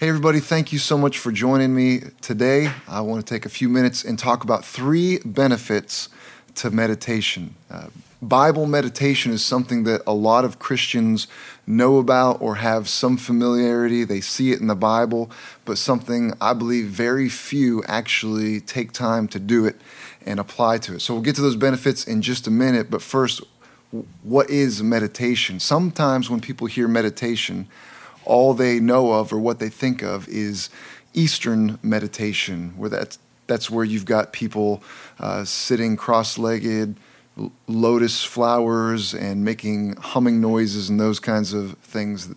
Hey, everybody, thank you so much for joining me today. I want to take a few minutes and talk about three benefits to meditation. Uh, Bible meditation is something that a lot of Christians know about or have some familiarity. They see it in the Bible, but something I believe very few actually take time to do it and apply to it. So we'll get to those benefits in just a minute, but first, what is meditation? Sometimes when people hear meditation, all they know of or what they think of is Eastern meditation, where that's that's where you've got people uh, sitting cross-legged, lotus flowers, and making humming noises and those kinds of things.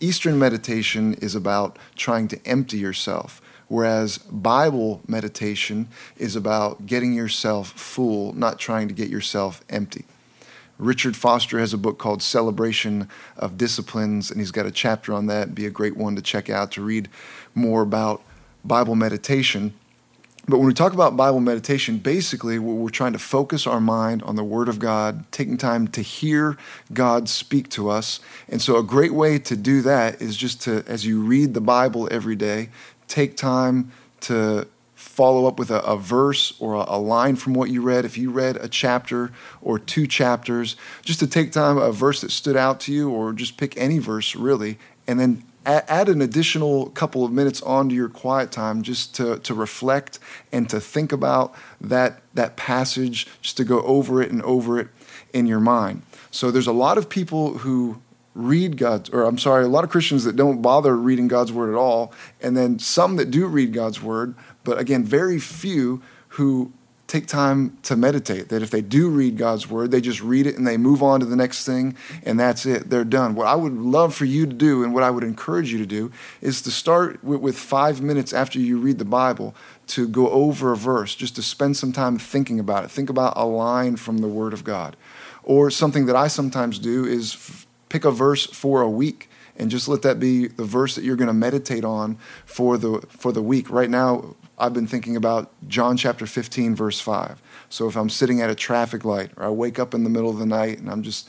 Eastern meditation is about trying to empty yourself, whereas Bible meditation is about getting yourself full, not trying to get yourself empty. Richard Foster has a book called Celebration of Disciplines, and he's got a chapter on that. It'd be a great one to check out to read more about Bible meditation. But when we talk about Bible meditation, basically we're trying to focus our mind on the Word of God, taking time to hear God speak to us. And so, a great way to do that is just to, as you read the Bible every day, take time to follow up with a, a verse or a, a, line from what you read. If you read a chapter or two chapters, just to take time, a verse that stood out to you, or just pick any verse really, and then add an additional couple of minutes onto your quiet time just to, to reflect and to think about that, that passage, just to go over it and over it in your mind. So there's a lot of people who read God's, or I'm sorry, a lot of Christians that don't bother reading God's word at all, and then some that do read God's word, but again, very few who take time to meditate. That if they do read God's word, they just read it and they move on to the next thing, and that's it. They're done. What I would love for you to do, and what I would encourage you to do, is to start with, five minutes after you read the Bible to go over a verse, just to spend some time thinking about it. Think about a line from the Word of God. Or something that I sometimes do is pick a verse for a week and just let that be the verse that you're going to meditate on for the for the week. Right now, I've been thinking about John chapter 15, verse 5. So if I'm sitting at a traffic light or I wake up in the middle of the night and I'm just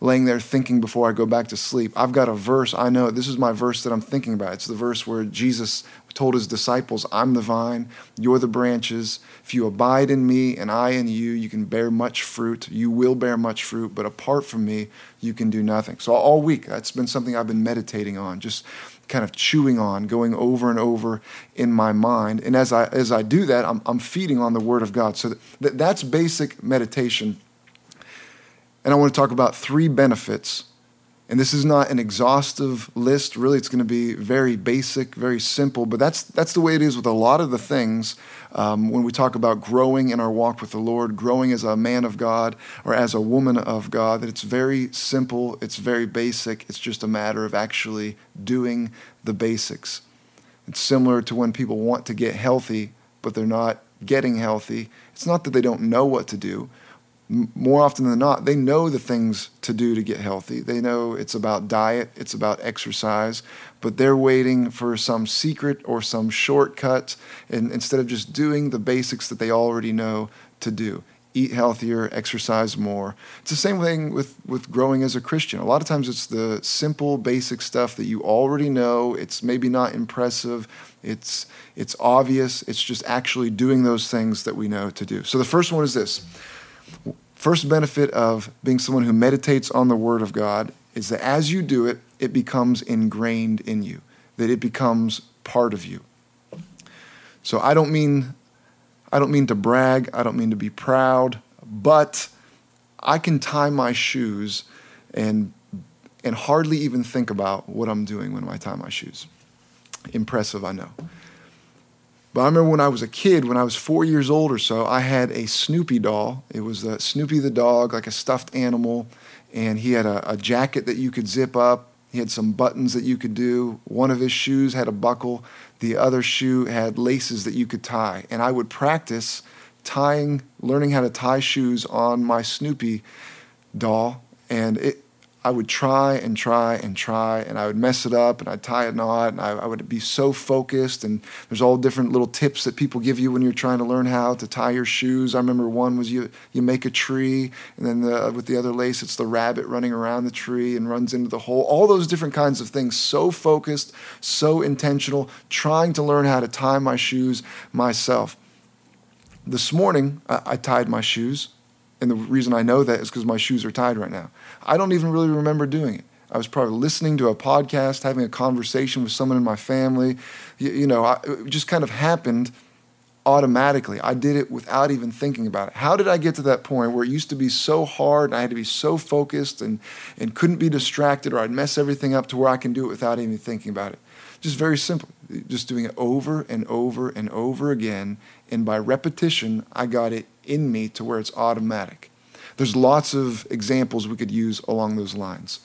laying there thinking before I go back to sleep, I've got a verse. I know this is my verse that I'm thinking about. It's the verse where Jesus told his disciples, I'm the vine, you're the branches. If you abide in me and I in you, you can bear much fruit. You will bear much fruit, but apart from me, you can do nothing. So all week, that's been something I've been meditating on, just kind of chewing on, going over and over in my mind. And as I as I do that, I'm, I'm feeding on the Word of God. So that, that's basic meditation. And I want to talk about three benefits. And this is not an exhaustive list. Really, it's going to be very basic, very simple. But that's that's the way it is with a lot of the things um, when we talk about growing in our walk with the Lord, growing as a man of God or as a woman of God, that it's very simple, it's very basic. It's just a matter of actually doing the basics. It's similar to when people want to get healthy, but they're not getting healthy. It's not that they don't know what to do. More often than not, they know the things to do to get healthy. They know it's about diet, it's about exercise, but they're waiting for some secret or some shortcut and instead of just doing the basics that they already know to do eat healthier exercise more. It's the same thing with with growing as a christian. A lot of times it's the simple basic stuff that you already know. It's maybe not impressive. It's it's obvious. It's just actually doing those things that we know to do. So the first one is this first benefit of being someone who meditates on the word of god is that as you do it, it becomes ingrained in you, that it becomes part of you. So I don't mean I don't mean to brag, I don't mean to be proud, but I can tie my shoes and and hardly even think about what I'm doing when I tie my shoes. Impressive, I know. But I remember when I was a kid, when I was four years old or so, I had a Snoopy doll. It was a Snoopy the dog, like a stuffed animal and he had a, a, jacket that you could zip up. He had some buttons that you could do. One of his shoes had a buckle. The other shoe had laces that you could tie. And I would practice tying, learning how to tie shoes on my Snoopy doll. And it, I would try and try and try, and I would mess it up, and I'd tie a knot, and I, I, would be so focused. And there's all different little tips that people give you when you're trying to learn how to tie your shoes. I remember one was you you make a tree, and then the, with the other lace, it's the rabbit running around the tree and runs into the hole. All those different kinds of things. So focused, so intentional, trying to learn how to tie my shoes myself. This morning, I, I tied my shoes and the reason I know that is because my shoes are tied right now. I don't even really remember doing it. I was probably listening to a podcast, having a conversation with someone in my family. You, you know, I, it just kind of happened automatically. I did it without even thinking about it. How did I get to that point where it used to be so hard and I had to be so focused and, and couldn't be distracted or I'd mess everything up to where I can do it without even thinking about it? Just very simple. Just doing it over and over and over again. And by repetition, I got it in me to where it's automatic. There's lots of examples we could use along those lines.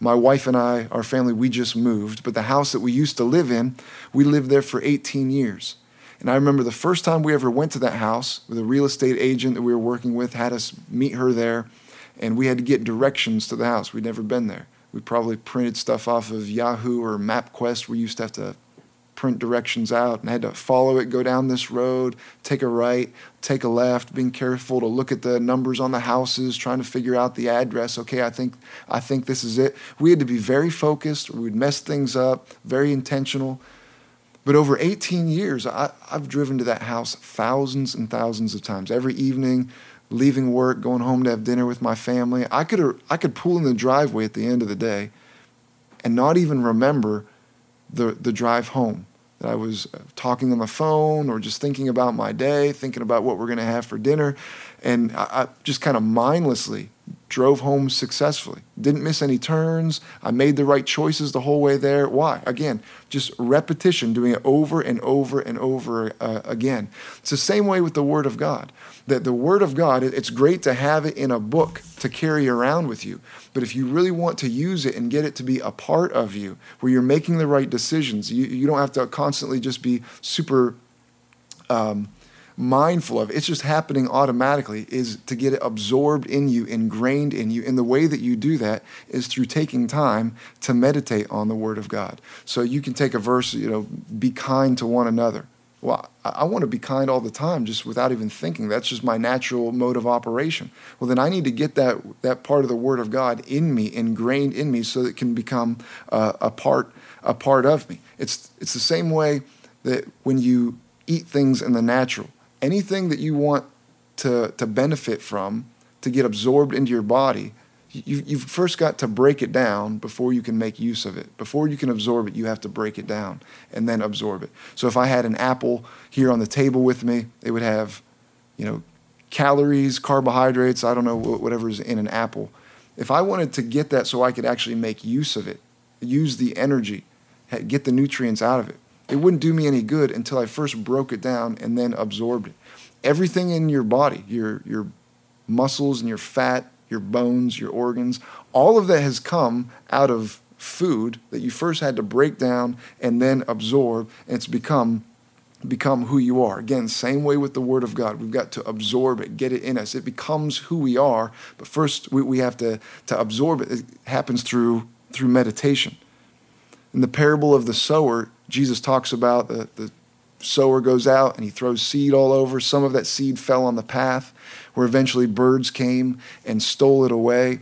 My wife and I, our family, we just moved, but the house that we used to live in, we lived there for 18 years. And I remember the first time we ever went to that house with a real estate agent that we were working with had us meet her there, and we had to get directions to the house. We'd never been there. We probably printed stuff off of Yahoo or MapQuest. We used to have to print directions out and I had to follow it, go down this road, take a right, take a left, being careful to look at the numbers on the houses, trying to figure out the address. Okay, I think I think this is it. We had to be very focused, we'd mess things up, very intentional. But over 18 years, I, I've driven to that house thousands and thousands of times. Every evening, leaving work, going home to have dinner with my family. I could I could pull in the driveway at the end of the day and not even remember the the drive home that I was uh, talking on the phone or just thinking about my day, thinking about what we're going to have for dinner. And I, I just kind of mindlessly drove home successfully. Didn't miss any turns. I made the right choices the whole way there. Why? Again, just repetition, doing it over and over and over uh, again. It's the same way with the Word of God. That the Word of God, it's great to have it in a book to carry around with you. But if you really want to use it and get it to be a part of you, where you're making the right decisions, you, you don't have to constantly just be super. Um, mindful of. It's just happening automatically, is to get it absorbed in you, ingrained in you. And the way that you do that is through taking time to meditate on the Word of God. So you can take a verse, you know, be kind to one another. Well, I, I want to be kind all the time just without even thinking. That's just my natural mode of operation. Well, then I need to get that, that part of the Word of God in me, ingrained in me, so that it can become uh, a, part, a part of me. It's, it's the same way that when you eat things in the natural, anything that you want to, to benefit from, to get absorbed into your body, you, you've first got to break it down before you can make use of it. Before you can absorb it, you have to break it down and then absorb it. So if I had an apple here on the table with me, it would have, you know, calories, carbohydrates, I don't know, whatever's in an apple. If I wanted to get that so I could actually make use of it, use the energy, get the nutrients out of it, it wouldn't do me any good until I first broke it down and then absorbed it. Everything in your body, your, your muscles and your fat, your bones, your organs, all of that has come out of food that you first had to break down and then absorb, and it's become become who you are. Again, same way with the Word of God. We've got to absorb it, get it in us. It becomes who we are, but first we, we have to, to absorb it. It happens through through meditation. In the parable of the sower, Jesus talks about the, the sower goes out and he throws seed all over. Some of that seed fell on the path where eventually birds came and stole it away.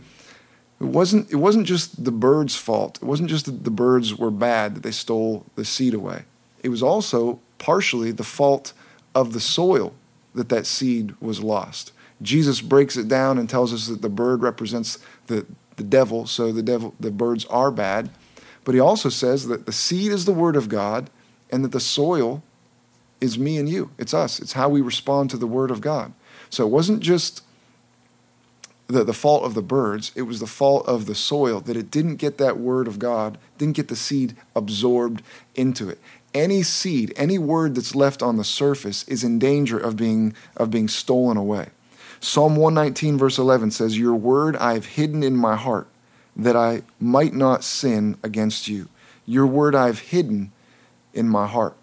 It wasn't, it wasn't just the birds' fault. It wasn't just that the birds were bad that they stole the seed away. It was also partially the fault of the soil that that seed was lost. Jesus breaks it down and tells us that the bird represents the, the devil, so the devil the birds are bad. But he also says that the seed is the word of God and that the soil is me and you. It's us. It's how we respond to the word of God. So it wasn't just the, the fault of the birds, it was the fault of the soil that it didn't get that word of God, didn't get the seed absorbed into it. Any seed, any word that's left on the surface is in danger of being, of being stolen away. Psalm 119, verse 11 says, Your word I have hidden in my heart that I might not sin against you. Your word I've hidden in my heart.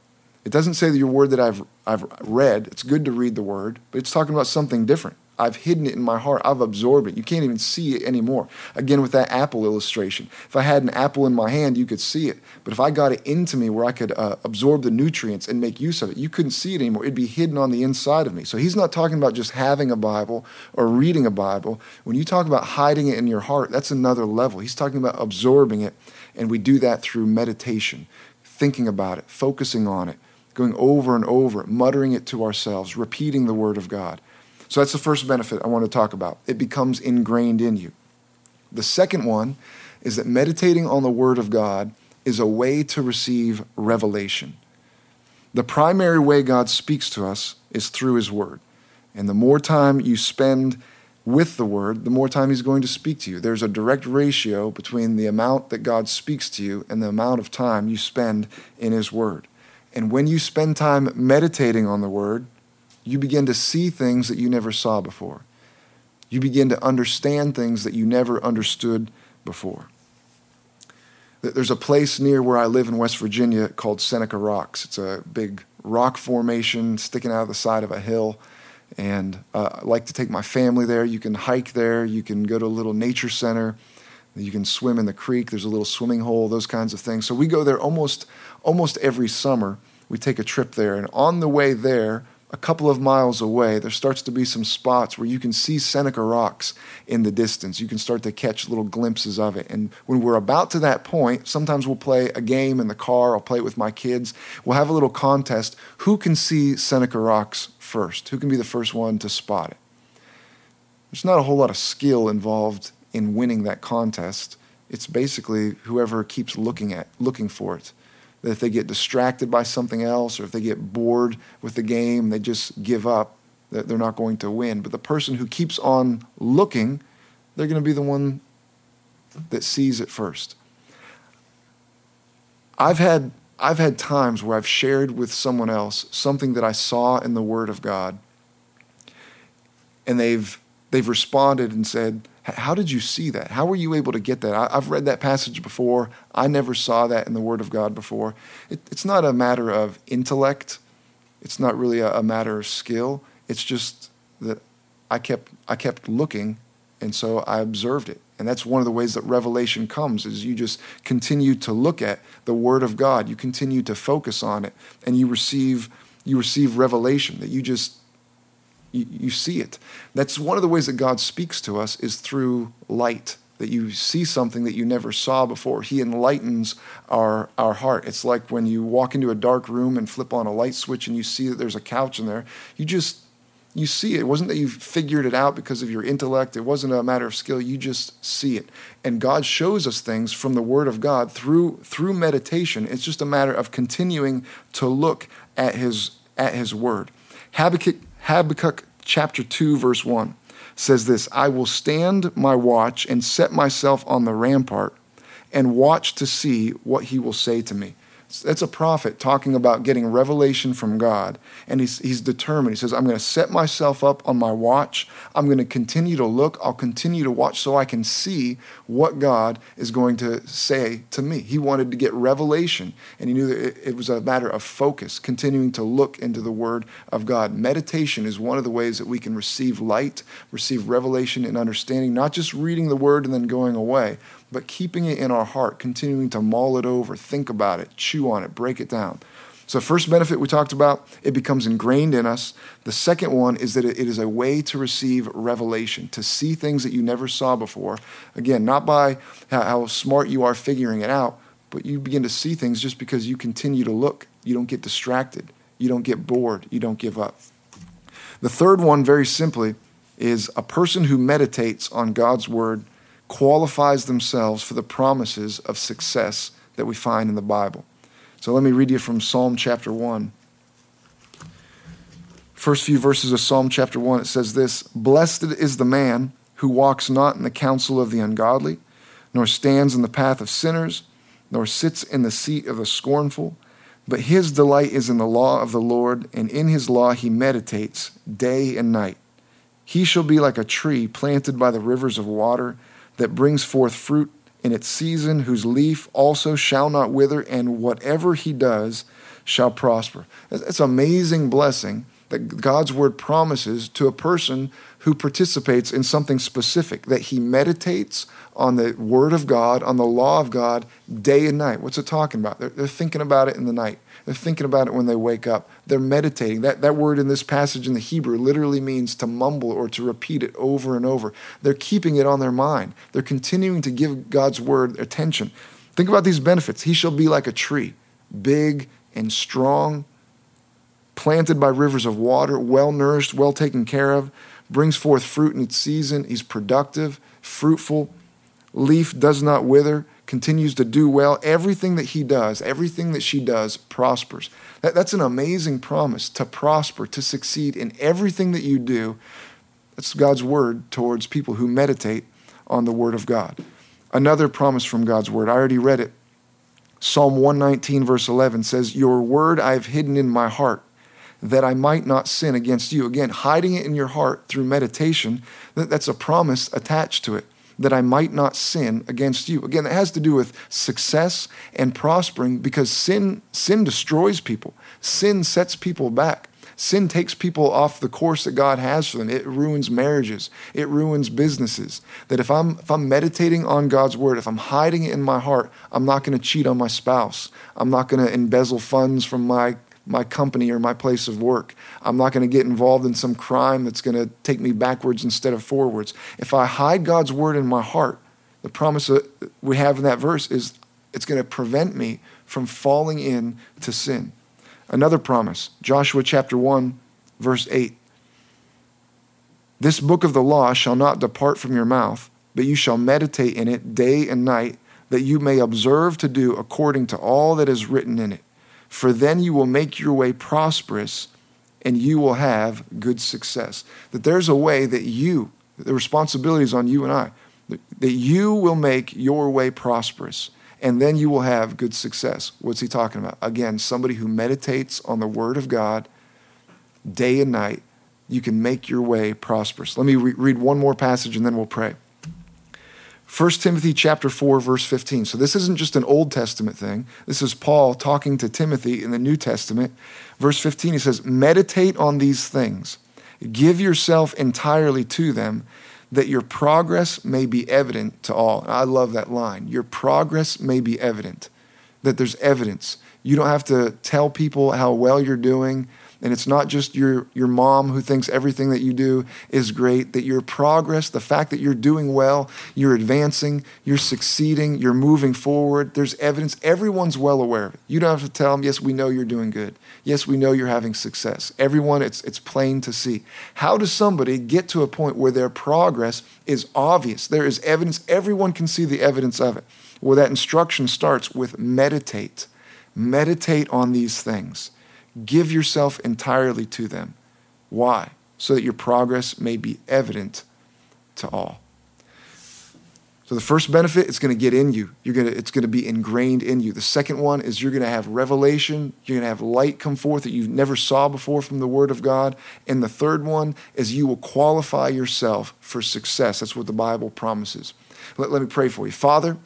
It doesn't say that your word that I've, I've read, it's good to read the word, but it's talking about something different. I've hidden it in my heart. I've absorbed it. You can't even see it anymore. Again, with that apple illustration, if I had an apple in my hand, you could see it. But if I got it into me where I could uh, absorb the nutrients and make use of it, you couldn't see it anymore. It'd be hidden on the inside of me. So he's not talking about just having a Bible or reading a Bible. When you talk about hiding it in your heart, that's another level. He's talking about absorbing it, and we do that through meditation, thinking about it, focusing on it going over and over, muttering it to ourselves, repeating the Word of God. So that's the first benefit I want to talk about. It becomes ingrained in you. The second one is that meditating on the Word of God is a way to receive revelation. The primary way God speaks to us is through His Word. And the more time you spend with the Word, the more time He's going to speak to you. There's a direct ratio between the amount that God speaks to you and the amount of time you spend in His Word. And when you spend time meditating on the Word, you begin to see things that you never saw before. You begin to understand things that you never understood before. There's a place near where I live in West Virginia called Seneca Rocks. It's a big rock formation sticking out of the side of a hill. And uh, I like to take my family there. You can hike there, you can go to a little nature center. You can swim in the creek. There's a little swimming hole, those kinds of things. So we go there almost almost every summer. We take a trip there, and on the way there, a couple of miles away, there starts to be some spots where you can see Seneca Rocks in the distance. You can start to catch little glimpses of it. And when we're about to that point, sometimes we'll play a game in the car. I'll play it with my kids. We'll have a little contest. Who can see Seneca Rocks first? Who can be the first one to spot it? There's not a whole lot of skill involved in winning that contest. It's basically whoever keeps looking at looking for it. That if they get distracted by something else or if they get bored with the game, they just give up, that they're not going to win. But the person who keeps on looking, they're going to be the one that sees it first. I've had I've had times where I've shared with someone else something that I saw in the Word of God, and they've they've responded and said, how did you see that? How were you able to get that? I, have read that passage before. I never saw that in the Word of God before. It, it's not a matter of intellect. It's not really a, a matter of skill. It's just that I kept I kept looking, and so I observed it. And that's one of the ways that revelation comes is you just continue to look at the Word of God. You continue to focus on it, and you receive you receive revelation that you just you, you see it. That's one of the ways that God speaks to us is through light that you see something that you never saw before. He enlightens our, our heart. It's like when you walk into a dark room and flip on a light switch and you see that there's a couch in there. You just you see it. It wasn't that you figured it out because of your intellect. It wasn't a matter of skill. You just see it. And God shows us things from the Word of God through through meditation. It's just a matter of continuing to look at His at His Word. Habakkuk Habakkuk chapter 2, verse 1 says this I will stand my watch and set myself on the rampart and watch to see what he will say to me. That's a prophet talking about getting revelation from God. And he's, he's determined. He says, I'm going to set myself up on my watch. I'm going to continue to look. I'll continue to watch so I can see what God is going to say to me. He wanted to get revelation, and he knew that it, it was a matter of focus, continuing to look into the Word of God. Meditation is one of the ways that we can receive light, receive revelation and understanding, not just reading the Word and then going away, but keeping it in our heart, continuing to mull it over, think about it, chew on it, break it down. So, first benefit we talked about, it becomes ingrained in us. The second one is that it is a way to receive revelation, to see things that you never saw before. Again, not by how smart you are figuring it out, but you begin to see things just because you continue to look. You don't get distracted, you don't get bored, you don't give up. The third one, very simply, is a person who meditates on God's word qualifies themselves for the promises of success that we find in the Bible. So let me read you from Psalm chapter 1. First few verses of Psalm chapter 1, it says this Blessed is the man who walks not in the counsel of the ungodly, nor stands in the path of sinners, nor sits in the seat of the scornful, but his delight is in the law of the Lord, and in his law he meditates day and night. He shall be like a tree planted by the rivers of water that brings forth fruit in its season, whose leaf also shall not wither, and whatever he does shall prosper. It's an amazing blessing that God's word promises to a person who participates in something specific, that he meditates on the word of God, on the law of God, day and night. What's it talking about? They're, they're thinking about it in the night. They're thinking about it when they wake up. They're meditating. That, that word in this passage in the Hebrew literally means to mumble or to repeat it over and over. They're keeping it on their mind. They're continuing to give God's word attention. Think about these benefits. He shall be like a tree, big and strong, planted by rivers of water, well nourished, well taken care of, brings forth fruit in its season. He's productive, fruitful, leaf does not wither, continues to do well. Everything that he does, everything that she does, prospers. That, that's an amazing promise to prosper, to succeed in everything that you do. That's God's word towards people who meditate on the word of God. Another promise from God's word, I already read it. Psalm 119, verse 11 says, Your word I have hidden in my heart that I might not sin against you. Again, hiding it in your heart through meditation, that's a promise attached to it that I might not sin against you. Again, that has to do with success and prospering because sin sin destroys people. Sin sets people back. Sin takes people off the course that God has for them. It ruins marriages. It ruins businesses. That if I'm if I'm meditating on God's word, if I'm hiding it in my heart, I'm not going to cheat on my spouse. I'm not going to embezzle funds from my my company or my place of work. I'm not going to get involved in some crime that's going to take me backwards instead of forwards. If I hide God's word in my heart, the promise that we have in that verse is it's going to prevent me from falling in to sin. Another promise, Joshua chapter 1, verse 8. This book of the law shall not depart from your mouth, but you shall meditate in it day and night, that you may observe to do according to all that is written in it for then you will make your way prosperous and you will have good success. That there's a way that you, the responsibility is on you and I, that you will make your way prosperous and then you will have good success. What's he talking about? Again, somebody who meditates on the Word of God day and night, you can make your way prosperous. Let me re- read one more passage and then we'll pray. 1 Timothy chapter 4 verse 15. So this isn't just an Old Testament thing. This is Paul talking to Timothy in the New Testament. Verse 15 he says, "Meditate on these things. Give yourself entirely to them." That your progress may be evident to all. I love that line. Your progress may be evident. That there's evidence. You don't have to tell people how well you're doing and it's not just your, your mom who thinks everything that you do is great, that your progress, the fact that you're doing well, you're advancing, you're succeeding, you're moving forward, there's evidence. Everyone's well aware of it. You don't have to tell them, yes, we know you're doing good. Yes, we know you're having success. Everyone, it's, it's plain to see. How does somebody get to a point where their progress is obvious? There is evidence, everyone can see the evidence of it. Well, that instruction starts with meditate. Meditate on these things. Give yourself entirely to them. Why? So that your progress may be evident to all. So the first benefit, it's going to get in you. You're going to, it's going to be ingrained in you. The second one is you're going to have revelation. You're going to have light come forth that you never saw before from the Word of God. And the third one is you will qualify yourself for success. That's what the Bible promises. Let, let me pray for you. Father,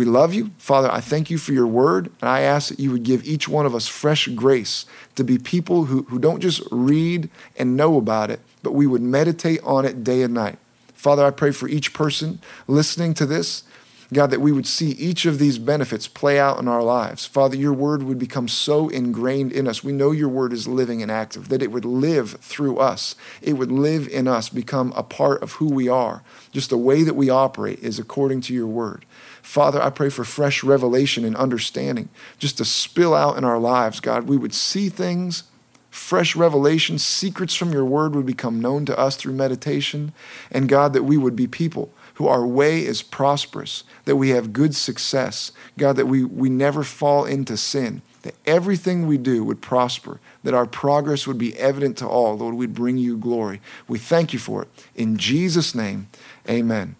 we love you. Father, I thank you for your word, and I ask that you would give each one of us fresh grace to be people who, who don't just read and know about it, but we would meditate on it day and night. Father, I pray for each person listening to this, God, that we would see each of these benefits play out in our lives. Father, your word would become so ingrained in us. We know your word is living and active, that it would live through us. It would live in us, become a part of who we are. Just the way that we operate is according to your word. Father, I pray for fresh revelation and understanding just to spill out in our lives, God. We would see things, fresh revelation, secrets from your word would become known to us through meditation. And God, that we would be people who our way is prosperous, that we have good success. God, that we, we never fall into sin, that everything we do would prosper, that our progress would be evident to all. Lord, we'd bring you glory. We thank you for it. In Jesus' name, amen.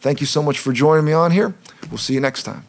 Thank you so much for joining me on here. We'll see you next time.